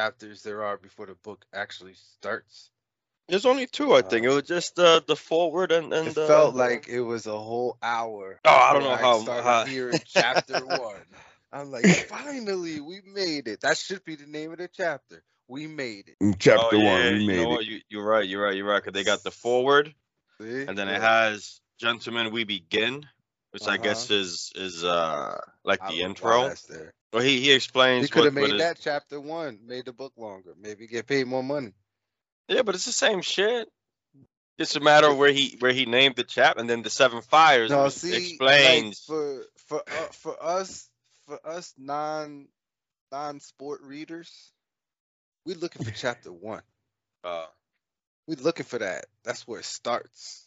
chapters there are before the book actually starts? There's only two, I think. It was just uh, the foreword and and It uh, felt like it was a whole hour. Oh, I don't before know how- started how- hearing chapter one. I'm like, finally, we made it. That should be the name of the chapter. We made it. In chapter oh, yeah, one, we you made know it. what? You, you're right. You're right. You're right. Cause they got the foreword, See? and then it has "Gentlemen, We Begin," which I Uh-huh. guess is is uh like I the don't know intro. Well, he he explains. He could have made that chapter one, made the book longer, maybe get paid more money. Yeah, but it's the same shit. It's a matter of where he where he named the chap, and then the seven fires No, see, like, explains. for for uh, for us for us non non sport readers, we're looking for chapter one. uh, we're looking for that. That's where it starts.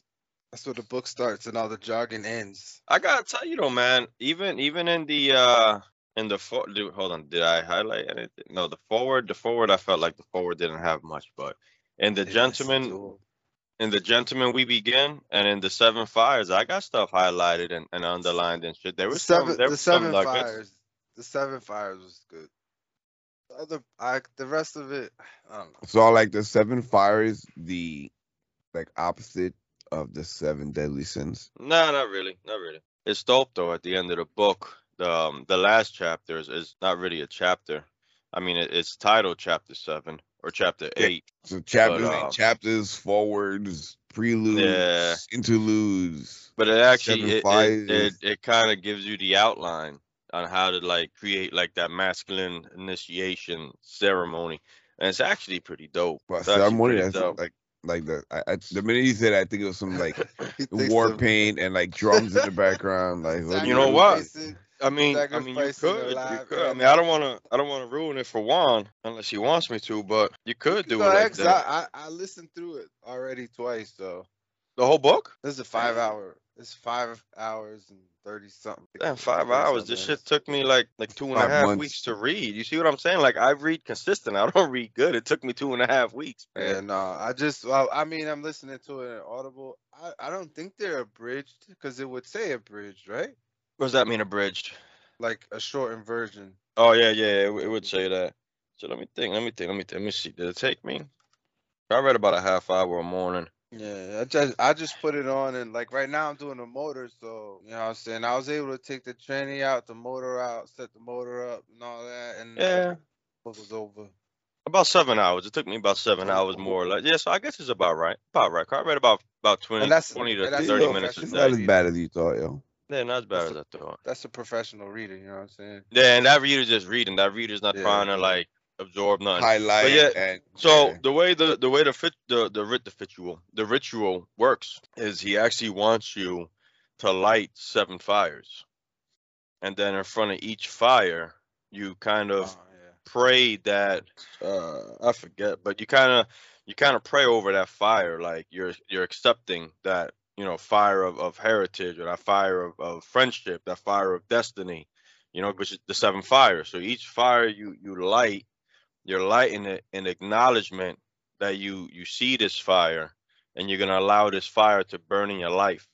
That's where the book starts and all the jargon ends. I gotta tell you though, man. Even even in the uh in the for, dude, hold on, did I highlight anything? No, the foreword, the foreword. I felt like the foreword didn't have much, but in the They gentleman, listen to 'em. in the gentleman we begin, and in the seven fires, I got stuff highlighted and, and underlined and shit. There The was some, seven, there the was seven nuggets. fires. The seven fires was good. The other, I, the rest of it, I don't know. So like the seven fires, the like opposite of the seven deadly sins. No, not really, not really. It's dope though. At the end of the book, the um, the last chapter is, is not really a chapter. I mean, it, it's titled chapter seven or chapter Yeah. eight. So chapters, um, chapters, forewords, preludes, Yeah. interludes. But it actually it it, it, it kind of gives you the outline on how to like create like that masculine initiation ceremony, and it's actually pretty dope. But It's actually ceremony, pretty that's dope. like like the I, I, the minute you said, I think it was some like war the- paint and like drums in the background. Like You know what? sacrificing- I mean, I mean, you sacrificing could, you could. I mean, I don't want to, I don't want to ruin it for Juan unless he wants me to, but you could do Go it like ahead, 'cause that. I, I, I listened through it already twice, so The whole book? this is a five hour. It's five hours and thirty something. Damn, five hours. This shit took me like like two and a half months. weeks to read. You see what I'm saying? Like I read consistent. I don't read good. It took me two and a half weeks. Man. Yeah, no, I just, well, I mean, I'm listening to it in Audible. I, I don't think they're abridged because it would say abridged, right? What does that mean, abridged? Like a shortened version. Oh yeah, yeah, it, it would say that. So let me think. Let me think. Let me think. Let me see. Did it take me? I read about a half hour a morning. Yeah, I just I just put it on and like right now I'm doing the motor, so you know what I'm saying I was able to take the tranny out, the motor out, set the motor up and all that, and Yeah. it was over. About seven hours. It took me about seven hours more or less. Yeah, so I guess it's about right. About right. I read about about 20, And that's- 20 to and that's 30 minutes a It's not as bad as you thought, yo. Yeah, not as bad as That's I thought. That's a professional reader, you know what I'm saying? Yeah, and that reader's just reading. That reader's not Yeah, trying to like absorb nothing. Highlight yeah, and So yeah. the way the the way the fit the the the ritual the ritual works is he actually wants you to light seven fires, and then in front of each fire you kind of Oh, yeah. pray that uh I forget, but you kind of you kind of pray over that fire like you're you're accepting that you know fire of, of heritage or that fire of, of friendship, that fire of destiny, you know, which is the seven fires. So each fire you you light, you're lighting it in acknowledgement that you you see this fire and you're gonna allow this fire to burn in your life.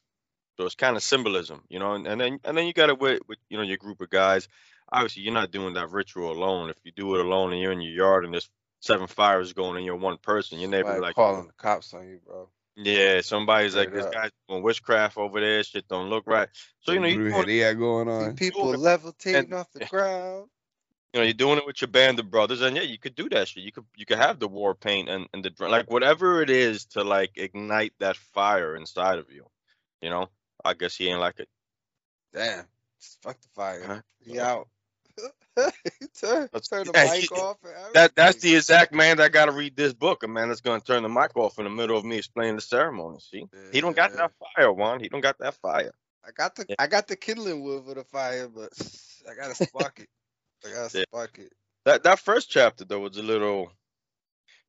So it's kind of symbolism, you know, and, and then and then you got it with, with you know your group of guys obviously you're not doing that ritual alone. If you do it alone and you're in your yard and there's seven fires going and you're one person, your neighbor Somebody like, calling the cops on you, bro. Yeah, somebody's like, this up. guy's doing witchcraft over there. Shit don't look right. So you know, What you the hell they got going See on? people Sure. levitating And- off the ground. you know, you're doing it with your band of brothers, and yeah, you could do that shit. You could you could have the war paint and and the like whatever it is to like ignite that fire inside of you. You know, I guess he ain't like it. Damn, just fuck the fire. Huh? He out. turn, That's- turn the yeah, mic he- off. That that's the exact man that got to read this book. A man that's gonna turn the mic off in the middle of me explaining the ceremony. See, he don't got Yeah. that fire, Juan. He don't got that fire. I got the Yeah. I got the kindling wood for the fire, but I gotta spark it. I gotta Yeah. spark it. That that first chapter though was a little.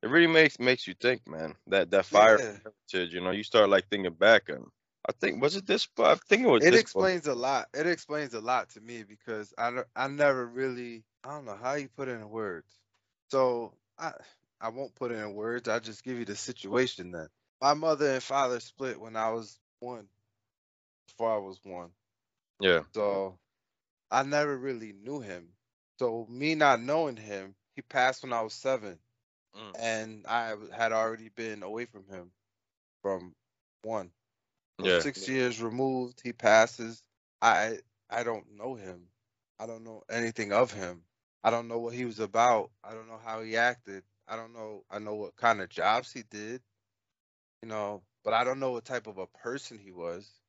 It really makes makes you think, man. That that fire Yeah. heritage, you know, you start like thinking back and I think was it this book? I think it was. It this book. explains a lot. It explains a lot to me because I I never really I don't know how you put it in words. So I I won't put it in words. I just give you the situation then. My mother and father split when I was one. Before I was one. Yeah. So I never really knew him. So me not knowing him, he passed when I was seven, Mm. and I had already been away from him from one. Yeah. six years removed, he passes. I I don't know him. I don't know anything of him. I don't know what he was about. I don't know how he acted. I don't know. I know what kind of jobs he did, you know, but I don't know what type of a person he was.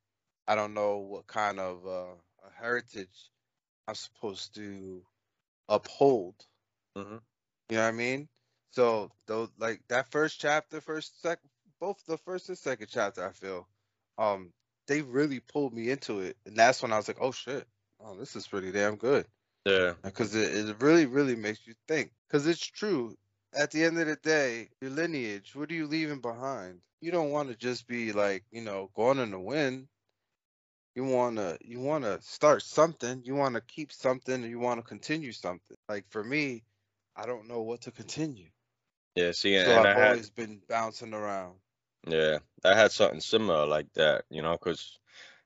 I don't know what kind of uh, a heritage I'm supposed to uphold. Mhm. You know what I mean? So those like that first chapter, first sec, both the first and second chapter, I feel, um, they really pulled me into it, and that's when I was like, oh shit, oh this is pretty damn good, Yeah. because it, it really really makes you think, because it's true. At the end of the day, your lineage, what are you leaving behind? You don't want to just be like, you know, going in the wind. You wanna you wanna start something. You wanna keep something. You wanna continue something. Like for me, I don't know what to continue. Yeah. See, So I've I had always been bouncing around. Yeah, I had something similar like that. You know, because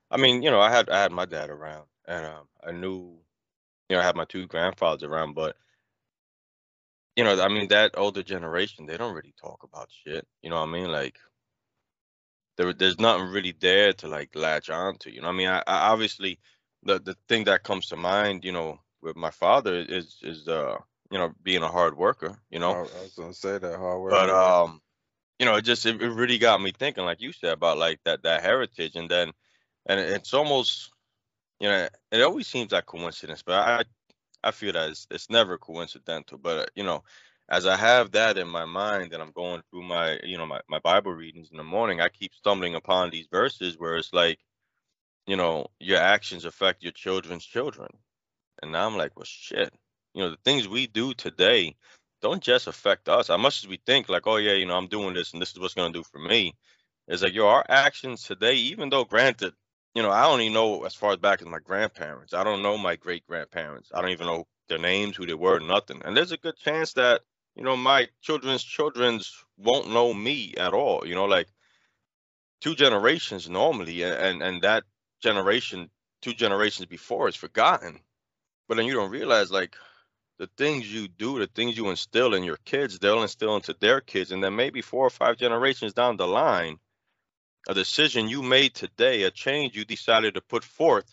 I mean, you know, I had I had my dad around, and um, I knew, you know, I had my two grandfathers around, but you know, I mean, that older generation, they don't really talk about shit. You know what I mean? Like, there, there's nothing really there to like latch on to. You know, what I mean, I, I obviously the the thing that comes to mind, you know, with my father is is uh, you know, being a hard worker. You know, I was gonna say that hard worker. but um, you know, it just it, it really got me thinking, like you said, about like that that heritage, and then and it's almost, you know, it always seems like coincidence, but I I feel that it's, it's never coincidental. But uh, you know, as I have that in my mind, and I'm going through my you know my my Bible readings in the morning, I keep stumbling upon these verses where it's like, you know, your actions affect your children's children, and now I'm like, well, shit, you know, the things we do today don't just affect us. As much as we think like, oh yeah, you know, I'm doing this and this is what's gonna do for me, it's like, yo, our actions today, even though granted, you know, I don't even know as far back as my grandparents. I don't know my great grandparents. I don't even know their names, who they were, nothing. And there's a good chance that, you know, my children's children's won't know me at all. You know, like two generations normally, and and that generation, two generations before, is forgotten. But then you don't realize like the things you do, the things you instill in your kids, they'll instill into their kids, and then maybe four or five generations down the line, a decision you made today, a change you decided to put forth,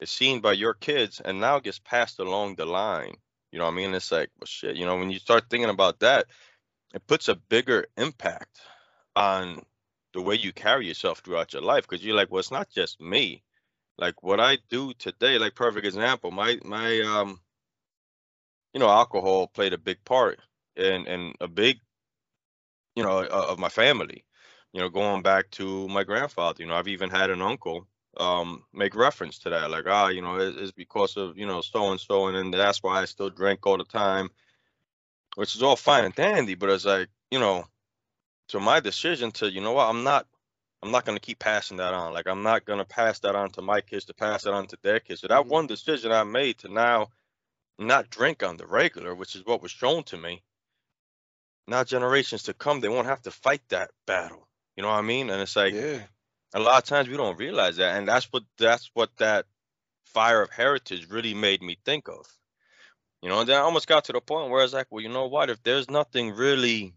is seen by your kids and now gets passed along the line. You know what I mean? It's like, well, shit. You know, when you start thinking about that, it puts a bigger impact on the way you carry yourself throughout your life because you're like, well, it's not just me. Like what I do today, like perfect example, my my um you know, alcohol played a big part and in a big, you know, uh, of my family. You know, going back to my grandfather. You know, I've even had an uncle um make reference to that, like, ah, you know, it, it's because of you know so and so, and then that's why I still drink all the time, which is all fine and dandy. But it's like, you know, to my decision to, you know what, I'm not. I'm not gonna keep passing that on. Like I'm not gonna pass that on to my kids to pass it on to their kids. So that Mhm. one decision I made to now not drink on the regular, which is what was shown to me. Now generations to come, they won't have to fight that battle. You know what I mean? And it's like yeah, a lot of times we don't realize that, and that's what that's what that fire of heritage really made me think of. You know, and then I almost got to the point where I was like, well, you know what? If there's nothing really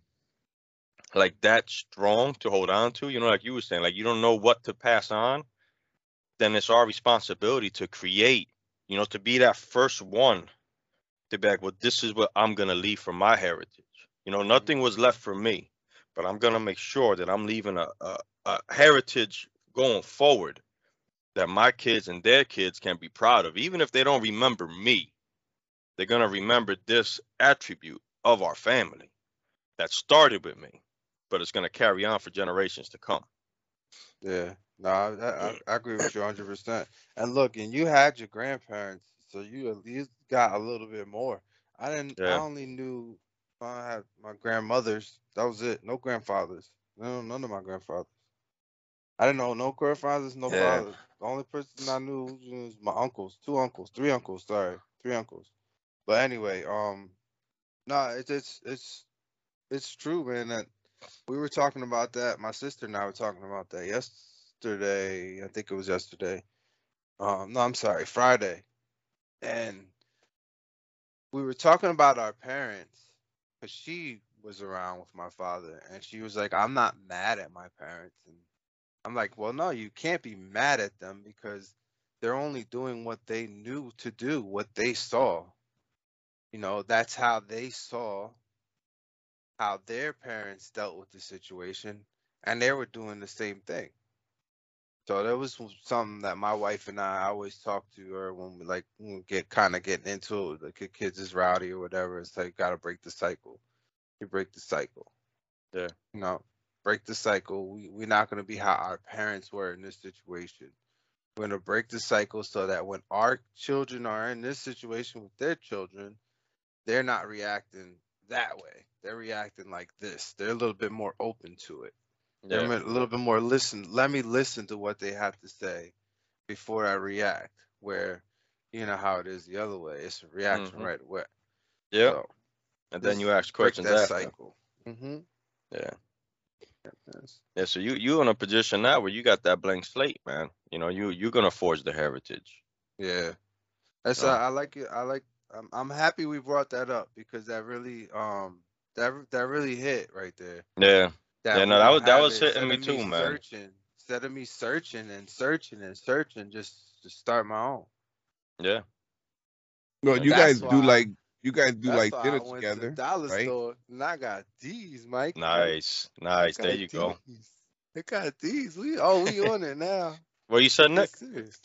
like that strong to hold on to, you know, like you were saying, like you don't know what to pass on, then it's our responsibility to create, you know, to be that first one be like, well, this is what I'm gonna leave for my heritage. You know, mm-hmm. nothing was left for me, but I'm gonna make sure that I'm leaving a, a, a heritage going forward that my kids and their kids can be proud of. Even if they don't remember me, they're gonna remember this attribute of our family that started with me, but it's gonna carry on for generations to come. yeah. No, I, I, I- agree with you 100. percent And look, and you had your grandparents, so you at least got a little bit more. I didn't. I only knew I had my grandmothers. That was it. No grandfathers. No, none of my grandfathers. I didn't know no grandfathers, no Yeah. fathers. The only person I knew was my uncles, two uncles, three uncles. Sorry, three uncles. But anyway, um, no, it's it's it's it's true, man. That we were talking about that. My sister and I were talking about that yesterday. I think it was yesterday. Um, no, I'm sorry, Friday. And we were talking about our parents because she was around with my father and she was like, I'm not mad at my parents. And I'm like, well, no, you can't be mad at them because they're only doing what they knew to do, what they saw. You know, that's how they saw how their parents dealt with the situation and they were doing the same thing. So that was something that my wife and I always talk to her when we like when we get kind of getting into it. Like your kids is rowdy or whatever. It's like gotta break the cycle. You break the cycle. Yeah. You know, break the cycle. We we're not gonna be how our parents were in this situation. We're gonna break the cycle so that when our children are in this situation with their children, they're not reacting that way. They're reacting like this. They're a little bit more open to it. Yeah. a little bit more listen. Let me listen to what they have to say before I react. Where you know how it is the other way. It's a reaction Mhm. right away. Yeah. So, and then you ask break questions that after. cycle. Mm-hmm. Yeah. Yeah. So you you in a position now where you got that blank slate, man. You know, you you're gonna forge the heritage. Yeah. That's uh, I like it. I like. I'm I'm happy we brought that up because that really um that that really hit right there. Yeah. That Yeah, no, that was- that was it. hitting me of too, man. Searching instead of me searching and searching and searching, just just start my own. Yeah. No, you that's guys do like you guys do like why dinner I went to the together. dollar right? store and I got these, Mike. Nice. Nice. There you go. these. I got these. We oh we on it now. What you said, Nick? Yes.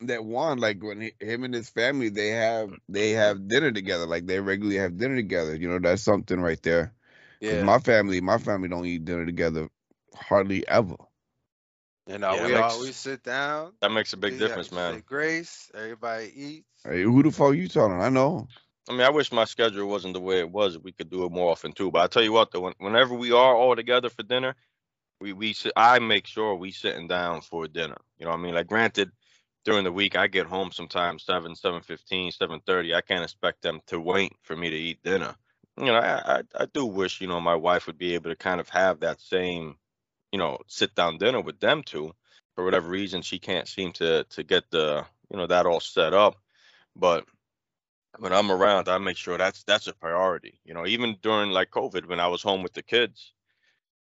That one, like when he, him and his family, they have they have dinner together. Like they regularly have dinner together. You know, that's something right there. 'Cause Yeah. My family, my family don't eat dinner together hardly ever. you know, Yeah, we makes- always sit down. That makes a big difference, man. grace. Everybody eats. Hey, who the fuck you talking? I know. I mean, I wish my schedule wasn't the way it was. We could do it more often too. But I tell you what, though, when, whenever we are all together for dinner, we we sit, I make sure we sitting down for dinner. You know what I mean? Like, granted, during the week I get home sometimes seven, seven fifteen, seven thirty. I can't expect them to wait for me to eat dinner. You know, I, I I do wish you know my wife would be able to kind of have that same, you know, sit down dinner with them too. For whatever reason, she can't seem to to get the you know that all set up. But when I'm around, I make sure that's that's a priority. You know, even during like COVID, when I was home with the kids,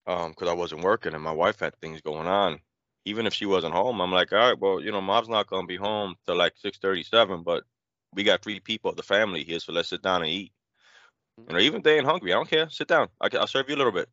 um, because I wasn't working and my wife had things going on. Even if she wasn't home, I'm like, all right, well, you know, mom's not gonna be home till like six thirty-seven, but we got three people of the family here, so let's sit down and eat. You know, even if they ain't hungry, I don't care. Sit down. I, will serve you a little bit.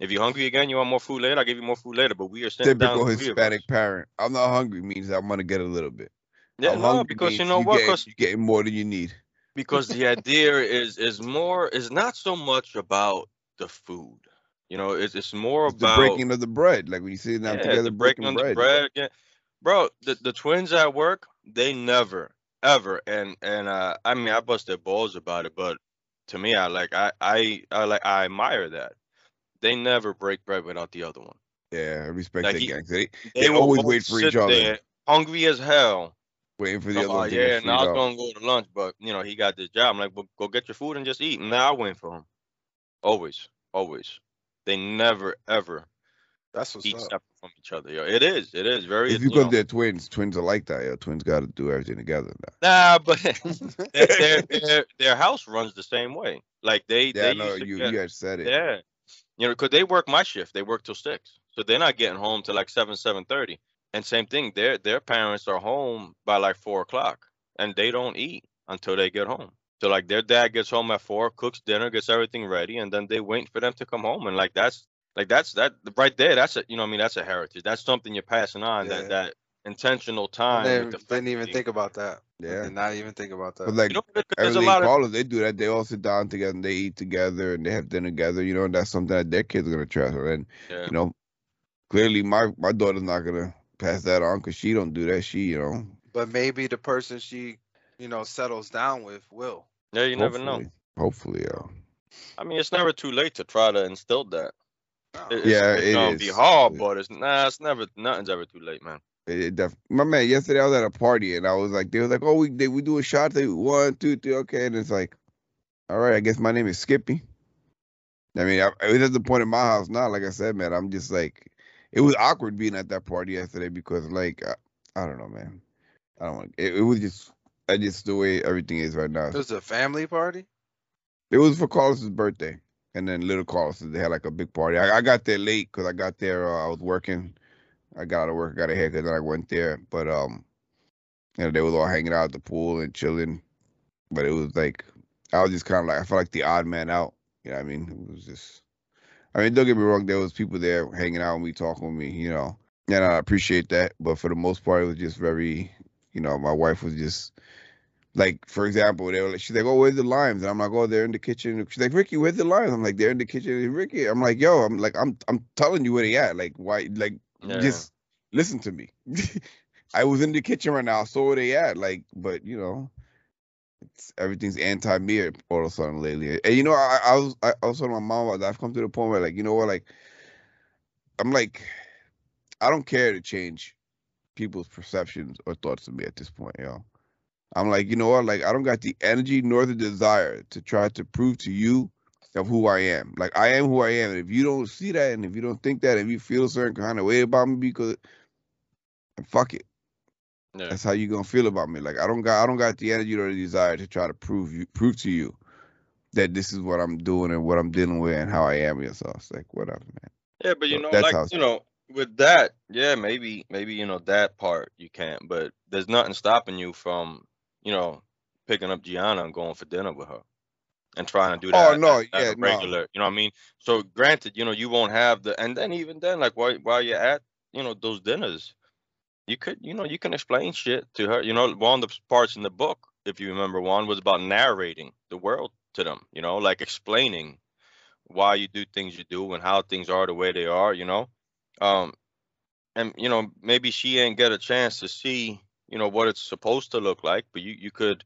If you're hungry again, you want more food later, I'll give you more food later. But we are sitting down. Typical the of. Hispanic parent. I'm not hungry means I'm gonna get a little bit. Yeah, I'm no, because you know what? Get, 'Cause you're getting more than you need. because the idea is is more is not so much about the food. You know, it's it's more It's the about breaking of the bread. Like when you sit down yeah, together the breaking breaking bread. the bread. Yeah. Bro, the, the twins at work, they never, ever, and and uh, I mean, I bust their balls about it, but to me, I like, I, I, I like, I admire that. They never break bread without the other one. Yeah, I respect Like that he- gang. They, They, They always wait for each other. hungry as hell. waiting for the other one yeah, now I was gonna go to lunch, but you know, he got this job. I'm like, well, go get your food and just eat. And now I went for him. Always, always. They never ever That's what's eat up. separate from each other. Yo. It is, it is very. If you because know, they're twins. Twins are like that. Yeah, twins got to do everything together. Now. Nah, but their, their their house runs the same way. Like they Yeah, they no, you get, you had said it. yeah, you know, because they work my shift. They work till six, so they're not getting home till like seven seven thirty. And same thing, their their parents are home by like four o'clock, and they don't eat until they get home. So like their dad gets home at four, cooks dinner, gets everything ready, and then they wait for them to come home. And like that's like that's that right there. That's a you know what I mean that's a heritage. That's something you're passing on. Yeah. That that intentional time. They the didn't even family. think about that. Yeah. Did not even think about that. But like You know, 'cause there's a lot of callers, they do that. They all sit down together and they eat together and they have dinner together. You know, and that's something that their kids are gonna try. So then, yeah. you know, clearly my my daughter's not gonna pass that on because she don't do that. She, you know, but maybe the person she, you know, settles down with will. Yeah, you never know. hopefully- Hopefully, yeah. I mean, it's never too late to try to instill that. It- It's, Yeah, it's it gonna be hard, but it's nah, it's never nothing's ever too late, man. It, it def- my man, yesterday I was at a party and I was like, they was like, oh, we they, we do a shot. They one, two, three, okay, and it's like, all right, I guess my name is Skippy. I mean, I, it was at the point in my house now. Like I said, man, I'm just like, it was awkward being at that party yesterday because, like, I, I don't know, man. I don't want. It, it was just I just the way everything is right now. It was a family party. It was for Carlos's birthday, and then little Carlos they had like a big party. I, I got there late because I got there. Uh, I was working. I got out of work, got a haircut, then I went there. But um, you know, they was all hanging out at the pool and chilling. But it was like I was just kind of like I felt like the odd man out. You know what I mean? It was just. I mean, don't get me wrong. There was people there hanging out with me, talking with me. You know, and I appreciate that. But for the most part, it was just very. You know, my wife was just like for example, they were like, she's like, "Oh, where's the limes?" And I'm like, "Oh, they're in the kitchen." She's like, "Ricky, where's the limes?" I'm like, "They're in the kitchen." Ricky, I'm like, "Yo, I'm like, I'm I'm telling you where they at. Like, why? Like, Yeah. just listen to me." I was in the kitchen right now, I saw where they at. Like, but you know, it's everything's anti me all of a sudden lately. And you know, I, I was I, I was telling my mom about that. I've come to the point where like, you know what, like, I'm like, I don't care to change people's perceptions or thoughts of me at this point, yo. I'm like, you know what? Like, I don't got the energy nor the desire to try to prove to you of who I am. Like, I am who I am. And if you don't see that, and if you don't think that, if you feel a certain kind of way about me, because fuck it, Yeah. that's how you gonna feel about me. Like, I don't got, I don't got the energy or the desire to try to prove you, prove to you that this is what I'm doing and what I'm dealing with and how I am. Yourself, it's like whatever, man. Yeah, but you So know, that's like how you know, with that, yeah, maybe, maybe you know that part you can't, but there's nothing stopping you from, you know, picking up Gianna and going for dinner with her, and trying to do Oh, that. no, as- as yeah, a no. regular. You know what I mean? So granted, you know, you won't have the, and then even then, like while while you're at, you know, those dinners, you could, you know, you can explain shit to her. You know, one of the parts in the book, if you remember, one was about narrating the world to them. You know, like explaining why you do things you do and how things are the way they are, you know. Um and you know, maybe she ain't get a chance to see, you know, what it's supposed to look like, but you you could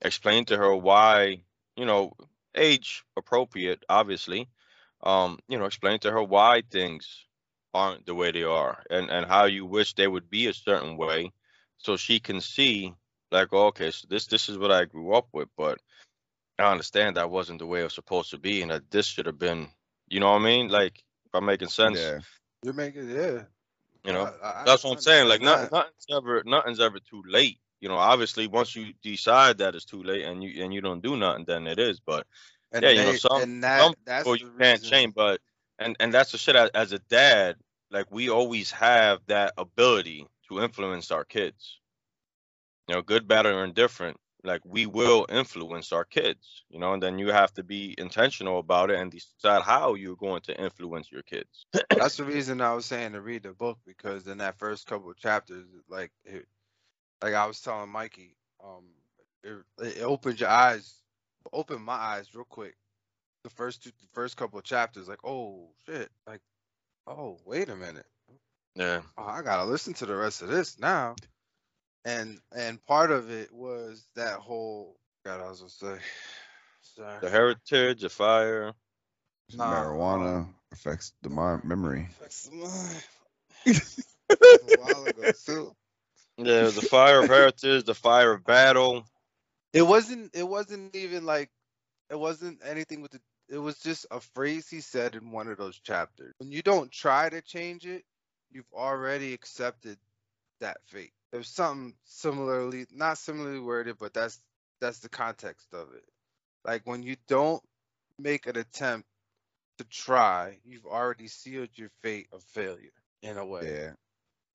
explain to her why, you know, age appropriate, obviously. Um, you know, explain to her why things aren't the way they are and and how you wish they would be a certain way so she can see like oh, okay so this this is what i grew up with but i understand that wasn't the way it was supposed to be and that this should have been you know what i mean like if i'm making sense Yeah, You're making yeah. You know? I- I that's what i'm saying like nothing, nothing's ever nothing's ever too late you know? Obviously once you decide that it's too late and you and you don't do nothing then it is but And yeah, you know, they- some- and that, some the you can't change but and and that's the shit as, as a dad like we always have that ability to influence our kids. You know good bad or indifferent like we will influence our kids you know and then you have to be intentional about it and decide how you're going to influence your kids That's the reason I was saying to read the book because in that first couple of chapters, like, it, like I was telling Mikey, um, it, it opened your eyes, opened my eyes real quick. The first two, the first couple of chapters, like, oh shit, like, oh wait a minute, yeah oh, I gotta listen to the rest of this now. And and part of it was that whole, God, I was gonna say, sorry, the heritage the fire Nah, marijuana affects the mind memory. Affects the mind. a while ago too. yeah the fire of heritage the fire of battle It wasn't. It wasn't even like. It wasn't anything with the. It was just a phrase he said in one of those chapters. When you don't try to change it, you've already accepted that fate. There's something similarly, not similarly worded, but that's that's the context of it. Like when you don't make an attempt to try, you've already sealed your fate of failure in a way Yeah,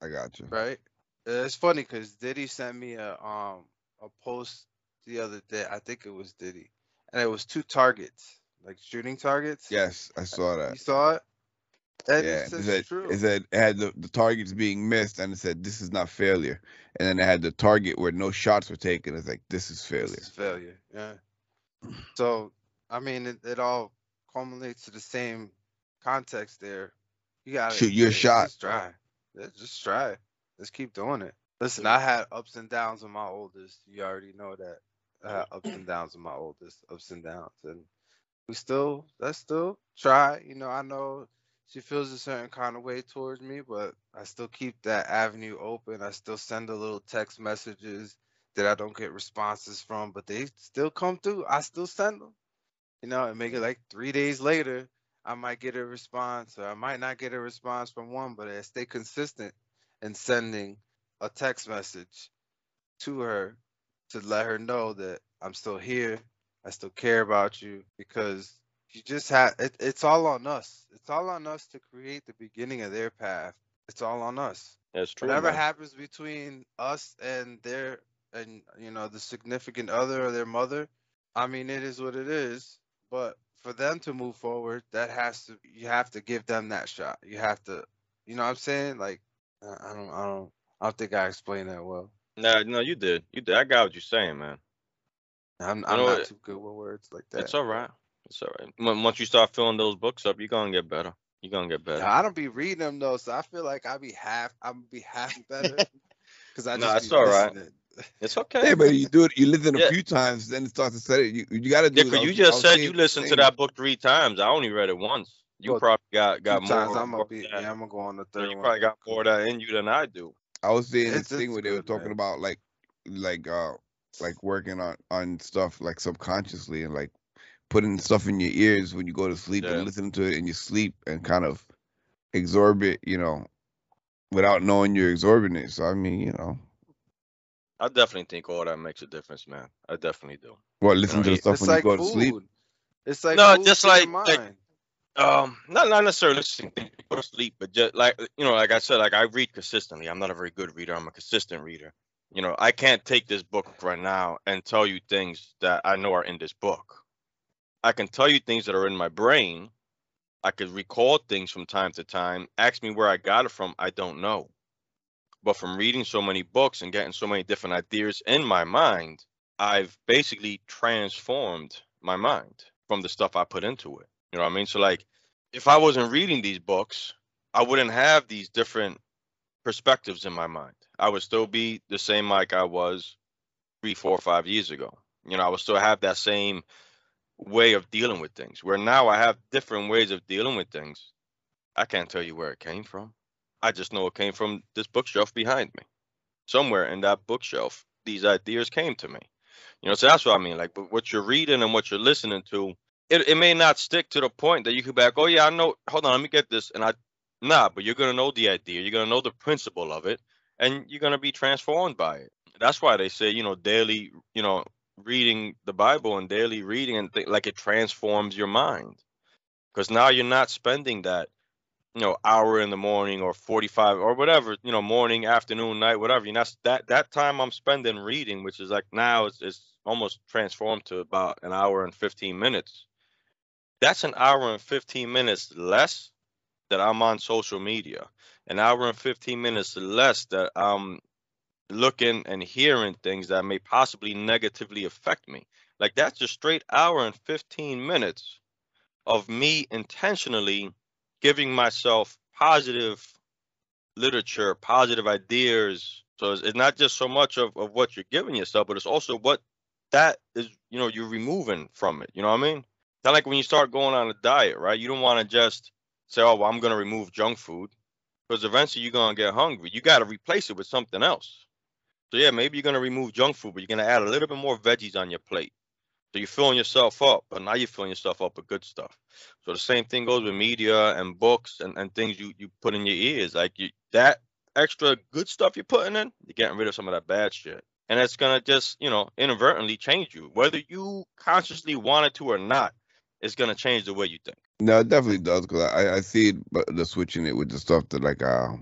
I got you. right? It's funny because Diddy sent me a um a post the other day. I think it was Diddy, and it was two targets, like shooting targets. Yes, I saw that. you saw it. Yeah, it's it said, true. it said it had the, the targets being missed, and it said this is not failure. And then it had the target where no shots were taken. It's like this is failure. This failure. is failure. Yeah. So I mean, it, it all culminates to the same context there. You got to Shoot your shot. Just try. Just try. Let's keep doing it. Listen, I had ups and downs with my oldest. You already know that. I had ups and downs with my oldest, ups and downs, and we still, let's still try. You know, I know she feels a certain kind of way towards me, but I still keep that avenue open. I still send her little text messages that I don't get responses from, but they still come through. I still send them. You know, and make it like three days later, I might get a response, or I might not get a response from one, but I stay consistent in sending a text message to her to let her know that I'm still here. I still care about you because you just have it, it's all on us. It's all on us to create the beginning of their path. It's all on us. That's true. Whatever man. happens between us and their and you know the significant other or their mother, I mean it is what it is. But for them to move forward, that has to you have to give them that shot. You have to, you know what I'm saying? Like I don't I don't I don't think I explained that well. Nah, no, you did. You did. I got what you're saying, man. I'm You I'm know not too good with words like that. It's all right. It's all right. Once you start filling those books up, you're gonna get better. You're gonna get better. Yeah, I don't be reading them though, so I feel like I be half I'm be half better because I just Nah, be it's all right. It's okay. Yeah, but you do it. You listen a Yeah. few times, then it starts to set it. You, you got to do. Yeah, it. Because you was- just was said saying you the listened to that book three times. I only read it once. You Well, probably got got Two more. times I'm gonna be that. yeah I'm gonna go on the So third you one. probably got more of that in you than I do. I was saying It's- this thing where they were talking man. about like, like, uh, like working on on stuff like subconsciously and like putting stuff in your ears when you go to sleep Yeah. and listening to it in your sleep and kind of absorb it, you know, without knowing you're absorbing it. So I mean, you know, I definitely think all that makes a difference, man. I definitely do. what listen know, to the stuff It's when like you go to sleep. It's like No, food just like- like- Um, not not necessarily listening to go to sleep, but just like you know, like I said, like I read consistently. I'm not a very good reader. I'm a consistent reader. You know, I can't take this book right now and tell you things that I know are in this book. I can tell you things that are in my brain. I could recall things from time to time. Ask me where I got it from. I don't know. But from reading so many books and getting so many different ideas in my mind, I've basically transformed my mind from the stuff I put into it. You know what I mean? So like if I wasn't reading these books, I wouldn't have these different perspectives in my mind. I would still be the same Mike I was three, four, five years ago. You know, I would still have that same way of dealing with things. Where now I have different ways of dealing with things. I can't tell you where it came from. I just know it came from this bookshelf behind me. Somewhere in that bookshelf, these ideas came to me. You know, so that's what I mean. Like but what you're reading and what you're listening to, it, it may not stick to the point that you could be like, oh yeah, I know. Hold on, let me get this. And I, nah, but you're gonna know the idea. You're gonna know the principle of it, and you're gonna be transformed by it. That's why they say, you know, daily, you know, reading the Bible and daily reading and th- like it transforms your mind, because now you're not spending that, you know, hour in the morning or 45 or whatever, you know, morning, afternoon, night, whatever. You know, that that time I'm spending reading, which is like now it's, it's almost transformed to about an hour and 15 minutes. That's an hour and 15 minutes less that I'm on social media, an hour and 15 minutes less that I'm looking and hearing things that may possibly negatively affect me. Like that's a straight hour and 15 minutes of me intentionally giving myself positive literature, positive ideas. So it's, not just so much of, of what you're giving yourself, but it's also what that is, you know, you're removing from it. You know what I mean? Of like when you start going on a diet, right? You don't want to just say, "Oh, well, I'm going to remove junk food," because eventually you're going to get hungry. You got to replace it with something else. So yeah, maybe you're to remove junk food, but you're to add a little bit more veggies on your plate. So you're filling yourself up, but now you're filling yourself up with good stuff. So the same thing goes with media and books and, and things you, you put in your ears. Like you, that extra good stuff you're putting in, you're getting rid of some of that bad shit. And it's gonna just, you know, inadvertently change you. Whether you consciously want it to or not, it's gonna change the way you think. No, it definitely does because I, I see it, but the switching it with the stuff that like uh,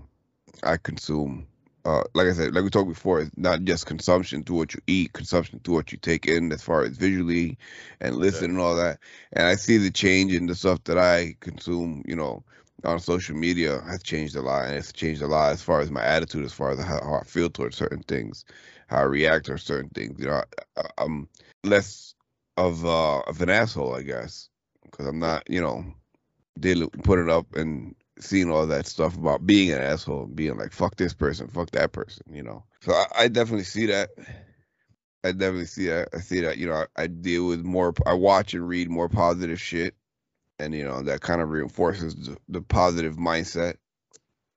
I consume. Uh, like I said, like we talked before, it's not just consumption to what you eat, consumption to what you take in as far as visually and listen and all that. And I see the change in the stuff that I consume, you know, on social media has changed a lot, and it's changed a lot as far as my attitude, as far as how, how I feel towards certain things, how I react to certain things. You know, I, I- I'm less of uh, of an asshole, I guess, because I'm not, you know, dealing putting up and seeing all that stuff about being an asshole and being like fuck this person, fuck that person, you know. So I, I definitely see that. I definitely see that. I see that. You know, I, I deal with more. I watch and read more positive shit, and you know that kind of reinforces the, the positive mindset.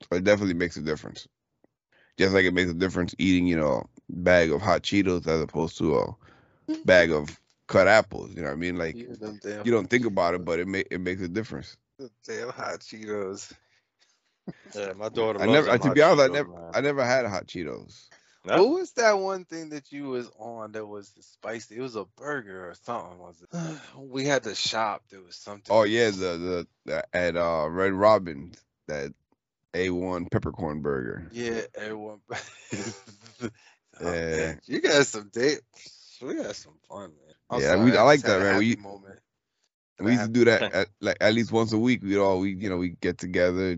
So it definitely makes a difference. Just like it makes a difference eating, you know, bag of hot Cheetos as opposed to a bag of cut apples. You know what I mean? Like you don't think about it, but it it makes a difference. Them damn hot Cheetos. Yeah, my daughter. I never, them to hot be honest, I never, man. I never had hot Cheetos. Yeah. What was that one thing that you was on that was the spicy? It was a burger or something, was it? we had the shop. There was something. Oh yeah, the the, the at uh Red Robin that A1 peppercorn burger. Yeah, everyone. Oh, Yeah. man, you got some date. We got some fun, man. I'm Yeah, sorry, we- I like just that, man. We- happy moment. We used to do that at, like at least once a week. We'd all we you know we get together,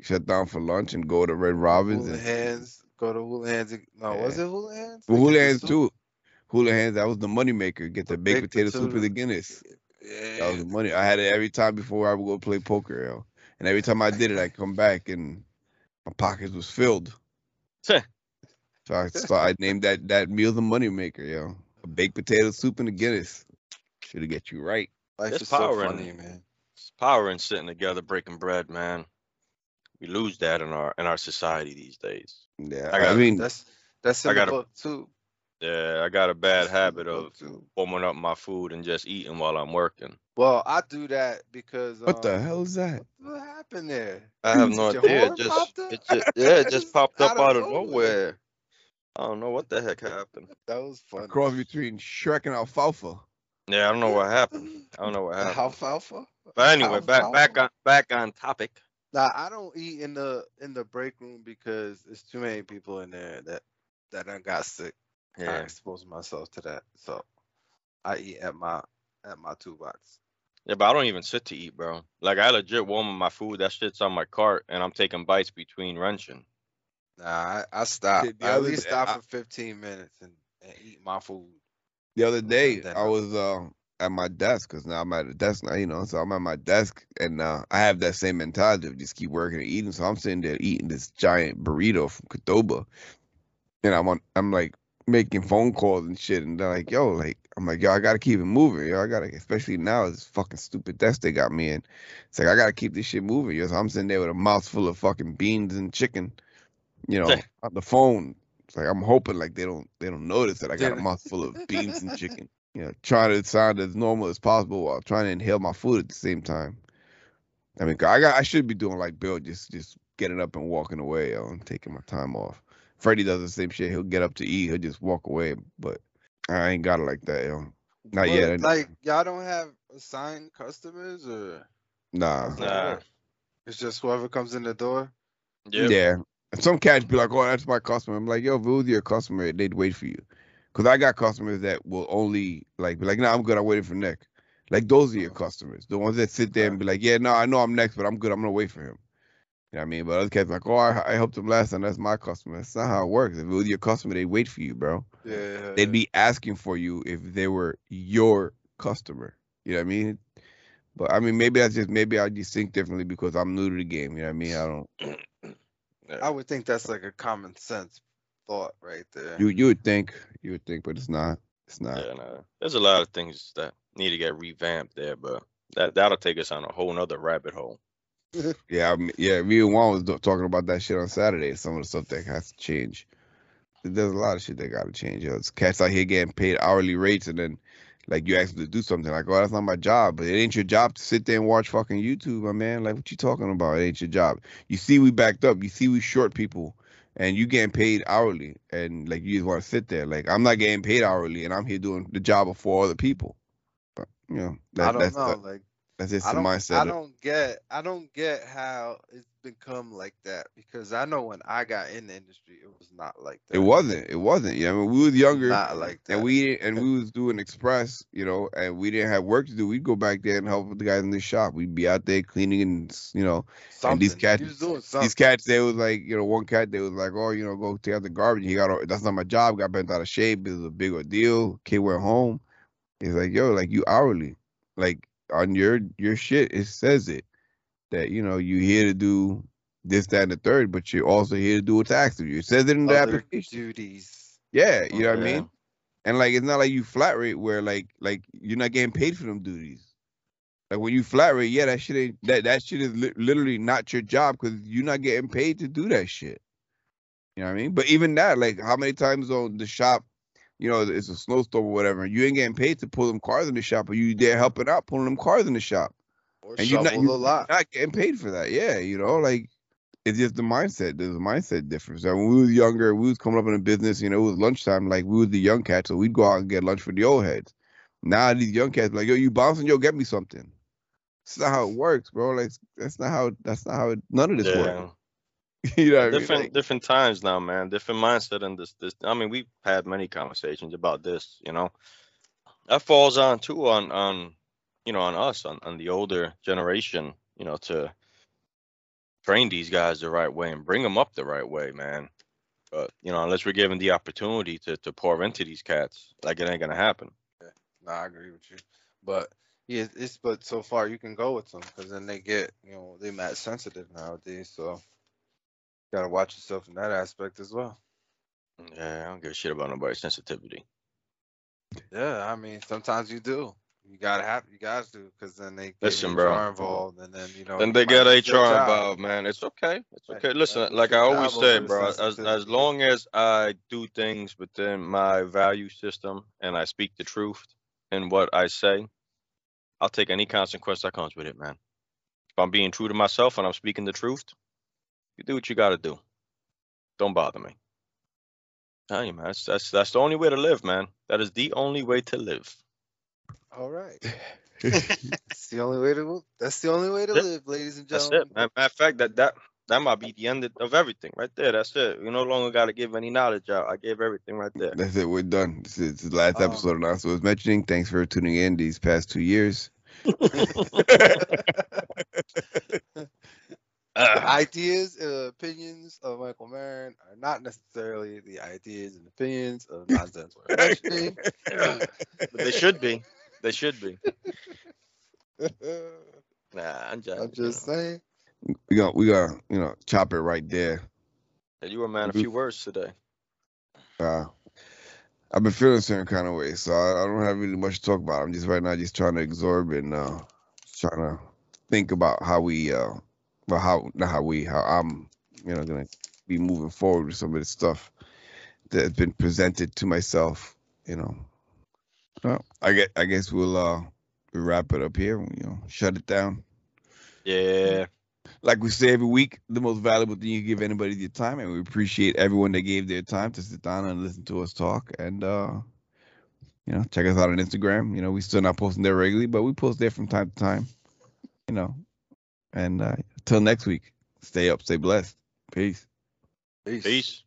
shut down for lunch, and go to Red Robins. Hula And, hands. Go to Hula Hands. and- No, was it Hula Hands? well, Hula Hands too. Hula Hands that was the money maker. Get the, The baked baked potato soup potato- and the Guinness. Yeah. That was the money. I had it every time before I would go play poker, yo. And every time I did it, I come back and my pockets was filled. So I so I named that that meal the money maker, yo. A baked potato soup and a Guinness. Should have get you right. Life There's is so power in funny, it. man. It's power in sitting together breaking bread, man. We lose that in our in our society these days. Yeah, I I, mean, That's that's in I gotta- book too. Yeah, I got a bad That's habit of too. warming up my food and just eating while I'm working. Well, I do that because what the um, hell is that? What happened there? I have no Did idea. It just, it just yeah, it just popped up Out of out of nowhere. nowhere. I don't know what the heck happened. That was funny. Cross between Shrek and Alfalfa. Yeah, I don't know what happened. I don't know what happened. Alfalfa. But anyway, back back on back on topic. Nah, I don't eat in the in the break room because there's too many people in there that that done got sick. Yeah. I Yeah. expose myself to that, so I eat at my at my toolbox. Yeah, but I don't even sit to eat, bro. Like I legit warm my food. That shit's on my cart, and I'm taking bites between wrenching. Nah, I, I stop. The- the I at least stop I- for 15 minutes and, and eat my food. The other day, I was uh, at my desk because now I'm at a desk now, you know. So I'm at my desk, and uh, I have that same mentality of just keep working and eating. So I'm sitting there eating this giant burrito from Qdoba, and I'm on, I'm like making phone calls and shit, and they're like, "Yo, like," I'm like, "Yo, I gotta keep it moving, yo. I gotta, especially now this fucking stupid desk they got me in. It's like I gotta keep this shit moving, yo." So I'm sitting there with a mouth full of fucking beans and chicken, you know, on the phone. It's like I'm hoping like they don't they don't notice that I got a Yeah. mouthful of beans and chicken. You know, trying to sound as normal as possible while trying to inhale my food at the same time. I mean, I got I should be doing like Bill, just just getting up and walking away, yo, and taking my time off. Freddie does the same shit. He'll get up to eat, he'll just walk away, but I ain't got it like that, yo. Not But, yet. Like y'all don't have assigned customers, or Nah. How's Nah. it's just whoever comes in the door. Yeah. Yeah. And some cats be like, "Oh, that's my customer." I'm like, "Yo, if it was your customer, they'd wait for you." Cause I got customers that will only like be like, "Nah, I'm good. I'm waiting for Nick." Like those are your customers, the ones that sit there and be like, "Yeah, no, I know I'm next, but I'm good. I'm gonna wait for him." You know what I mean? But other cats like, "Oh, I, I helped him last time. That's my customer." That's not how it works. If it was your customer, they'd wait for you, bro. Yeah, They'd be asking for you if they were your customer. You know what I mean? But I mean, maybe that's just maybe I just think differently because I'm new to the game. You know what I mean? I don't. I would think that's like a common sense thought right there. You you would think you would think, but it's not. It's not. Yeah, no. There's a lot of things that need to get revamped there, but that that'll take us on a whole nother rabbit hole. Yeah, I mean, yeah. Me and Juan was do- talking about that shit on Saturday. Some of the stuff that has to change. There's a lot of shit that got to change. Yo. It's cats out here getting paid hourly rates, and then like you ask them to do something like, "Oh, that's not my job." But it ain't your job to sit there and watch fucking YouTube, my man. Like, what you talking about? It ain't your job. You see, we backed up. You see, we short people, and you getting paid hourly, and like you just want to sit there. Like, I'm not getting paid hourly, and I'm here doing the job of four other people. But you know, that, I don't that's know. the- like that's just I the don't, mindset. I don't get, I don't get how it's become like that because I know when I got in the industry, it was not like that. It wasn't. It wasn't. Yeah, I mean, we was younger, not like that. and we and we was doing express, you know, and we didn't have work to do. We'd go back there and help the guys in the shop. We'd be out there cleaning and you know, and these cats- You was doing these cats. They was like, you know, one cat they was like, oh, you know, go take out the garbage. He got that's not my job. Got bent out of shape. It was a big ordeal. Kid went home. He's like, yo, like you hourly, like on your your shit. It says it that you know you here to do this, that, and the third, but you're also here to do what's asked of you. It says it in the Other application. duties. Yeah, you know what I mean. And like it's not like you flat rate where like like you're not getting paid for them duties. Like when you flat rate, yeah, that shit ain't that that shit is li- literally not your job because you're not getting paid to do that shit. You know what I mean? But even that, like how many times on the shop, you know, it's a snowstorm or whatever, you ain't getting paid to pull them cars in the shop, but you there helping out pulling them cars in the shop. Or And you shovel not- you- a lot. Not getting paid for that. Yeah, you know, like it's just the mindset. There's a mindset difference. So when we was younger, we was coming up in a business. You know, it was lunchtime. Like we was the young cats, so we'd go out and get lunch for the old heads. Now these young cats like, yo, you bouncing? Yo, get me something. That's not how it works, bro. Like that's not how. That's not how. It, none of this Yeah. works. you know, what I mean? different Like, different times now, man. Different mindset and this this. I mean, we've had many conversations about this. You know, that falls on too on on you know on us on on the older generation. You know, to train these guys the right way and bring them up the right way, man. But you know, unless we're given the opportunity to to pour into these cats, like it ain't gonna happen. No, I agree with you. But yeah, it's but so far you can go with them because then they get you know they match sensitive nowadays. So gotta watch yourself in that aspect as well. Yeah, I don't give a shit about nobody's sensitivity. Yeah, I mean sometimes you do. You gotta have you guys do because then they get Listen, HR bro. involved and then you know Then they get HR involved, man. It's okay. It's okay. Listen, like I always say, bro, as as long as I do things within my value system and I speak the truth in what I say, I'll take any consequence that comes with it, man. If I'm being true to myself and I'm speaking the truth, you do what you got to do. Don't bother me. Tell you, man, that's, that's that's the only way to live, man. That is the only way to live. All right, that's the only way to that's the only way to Yep. live, ladies and That's gentlemen. it. Matter matter of fact, that that that might be the end of- of everything right there. That's it. You no longer got to give any knowledge out. I gave everything right there. That's it. We're done. This is, this is the last Um, episode. Now, so I was mentioning. Thanks for tuning in these past two years. Ideas and opinions of Michael Marin are not necessarily the ideas and opinions of nonsense we're mentioning. but they should be. They should be. Nah, I'm just. I'm just saying. we got we got you know chop it right there. You were a man a few words today. Uh, I've been feeling a certain kind of way, so I, I don't have really much to talk about. I'm just right now just trying to absorb and uh, trying to think about how we, uh, well, how not how we, how I'm, you know, gonna be moving forward with some of the stuff that's been presented to myself. You know, well, I get, I guess we'll uh, wrap it up here. You know, shut it down. Yeah. like we say every week, the most valuable thing you give anybody is your time, and we appreciate everyone that gave their time to sit down and listen to us talk. And uh, you know, check us out on Instagram. You know, we still not posting there regularly, but we post there from time to time. You know, and uh, until next week, stay up, stay blessed, peace. Peace. Peace.